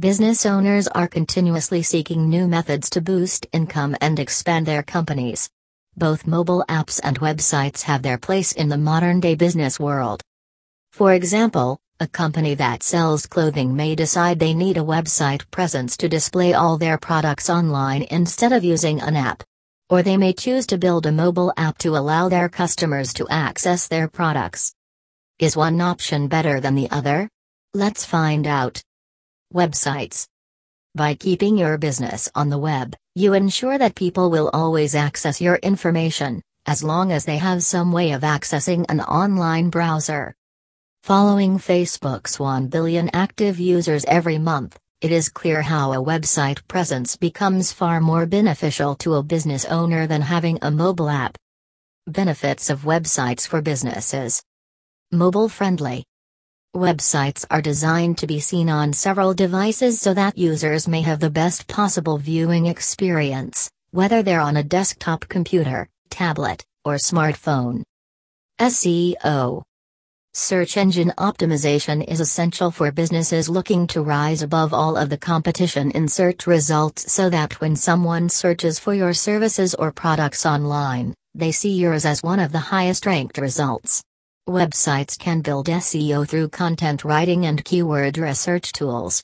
Business owners are continuously seeking new methods to boost income and expand their companies. Both mobile apps and websites have their place in the modern day business world. For example, a company that sells clothing may decide they need a website presence to display all their products online instead of using an app. Or they may choose to build a mobile app to allow their customers to access their products. Is one option better than the other? Let's find out. Websites. By keeping your business on the web, you ensure that people will always access your information, as long as they have some way of accessing an online browser. Following Facebook's 1 billion active users every month, it is clear how a website presence becomes far more beneficial to a business owner than having a mobile app. Benefits of websites for businesses Mobile friendly. Websites are designed to be seen on several devices so that users may have the best possible viewing experience, whether they're on a desktop computer, tablet, or smartphone. SEO Search engine optimization is essential for businesses looking to rise above all of the competition in search results so that when someone searches for your services or products online, they see yours as one of the highest ranked results. Websites can build SEO through content writing and keyword research tools.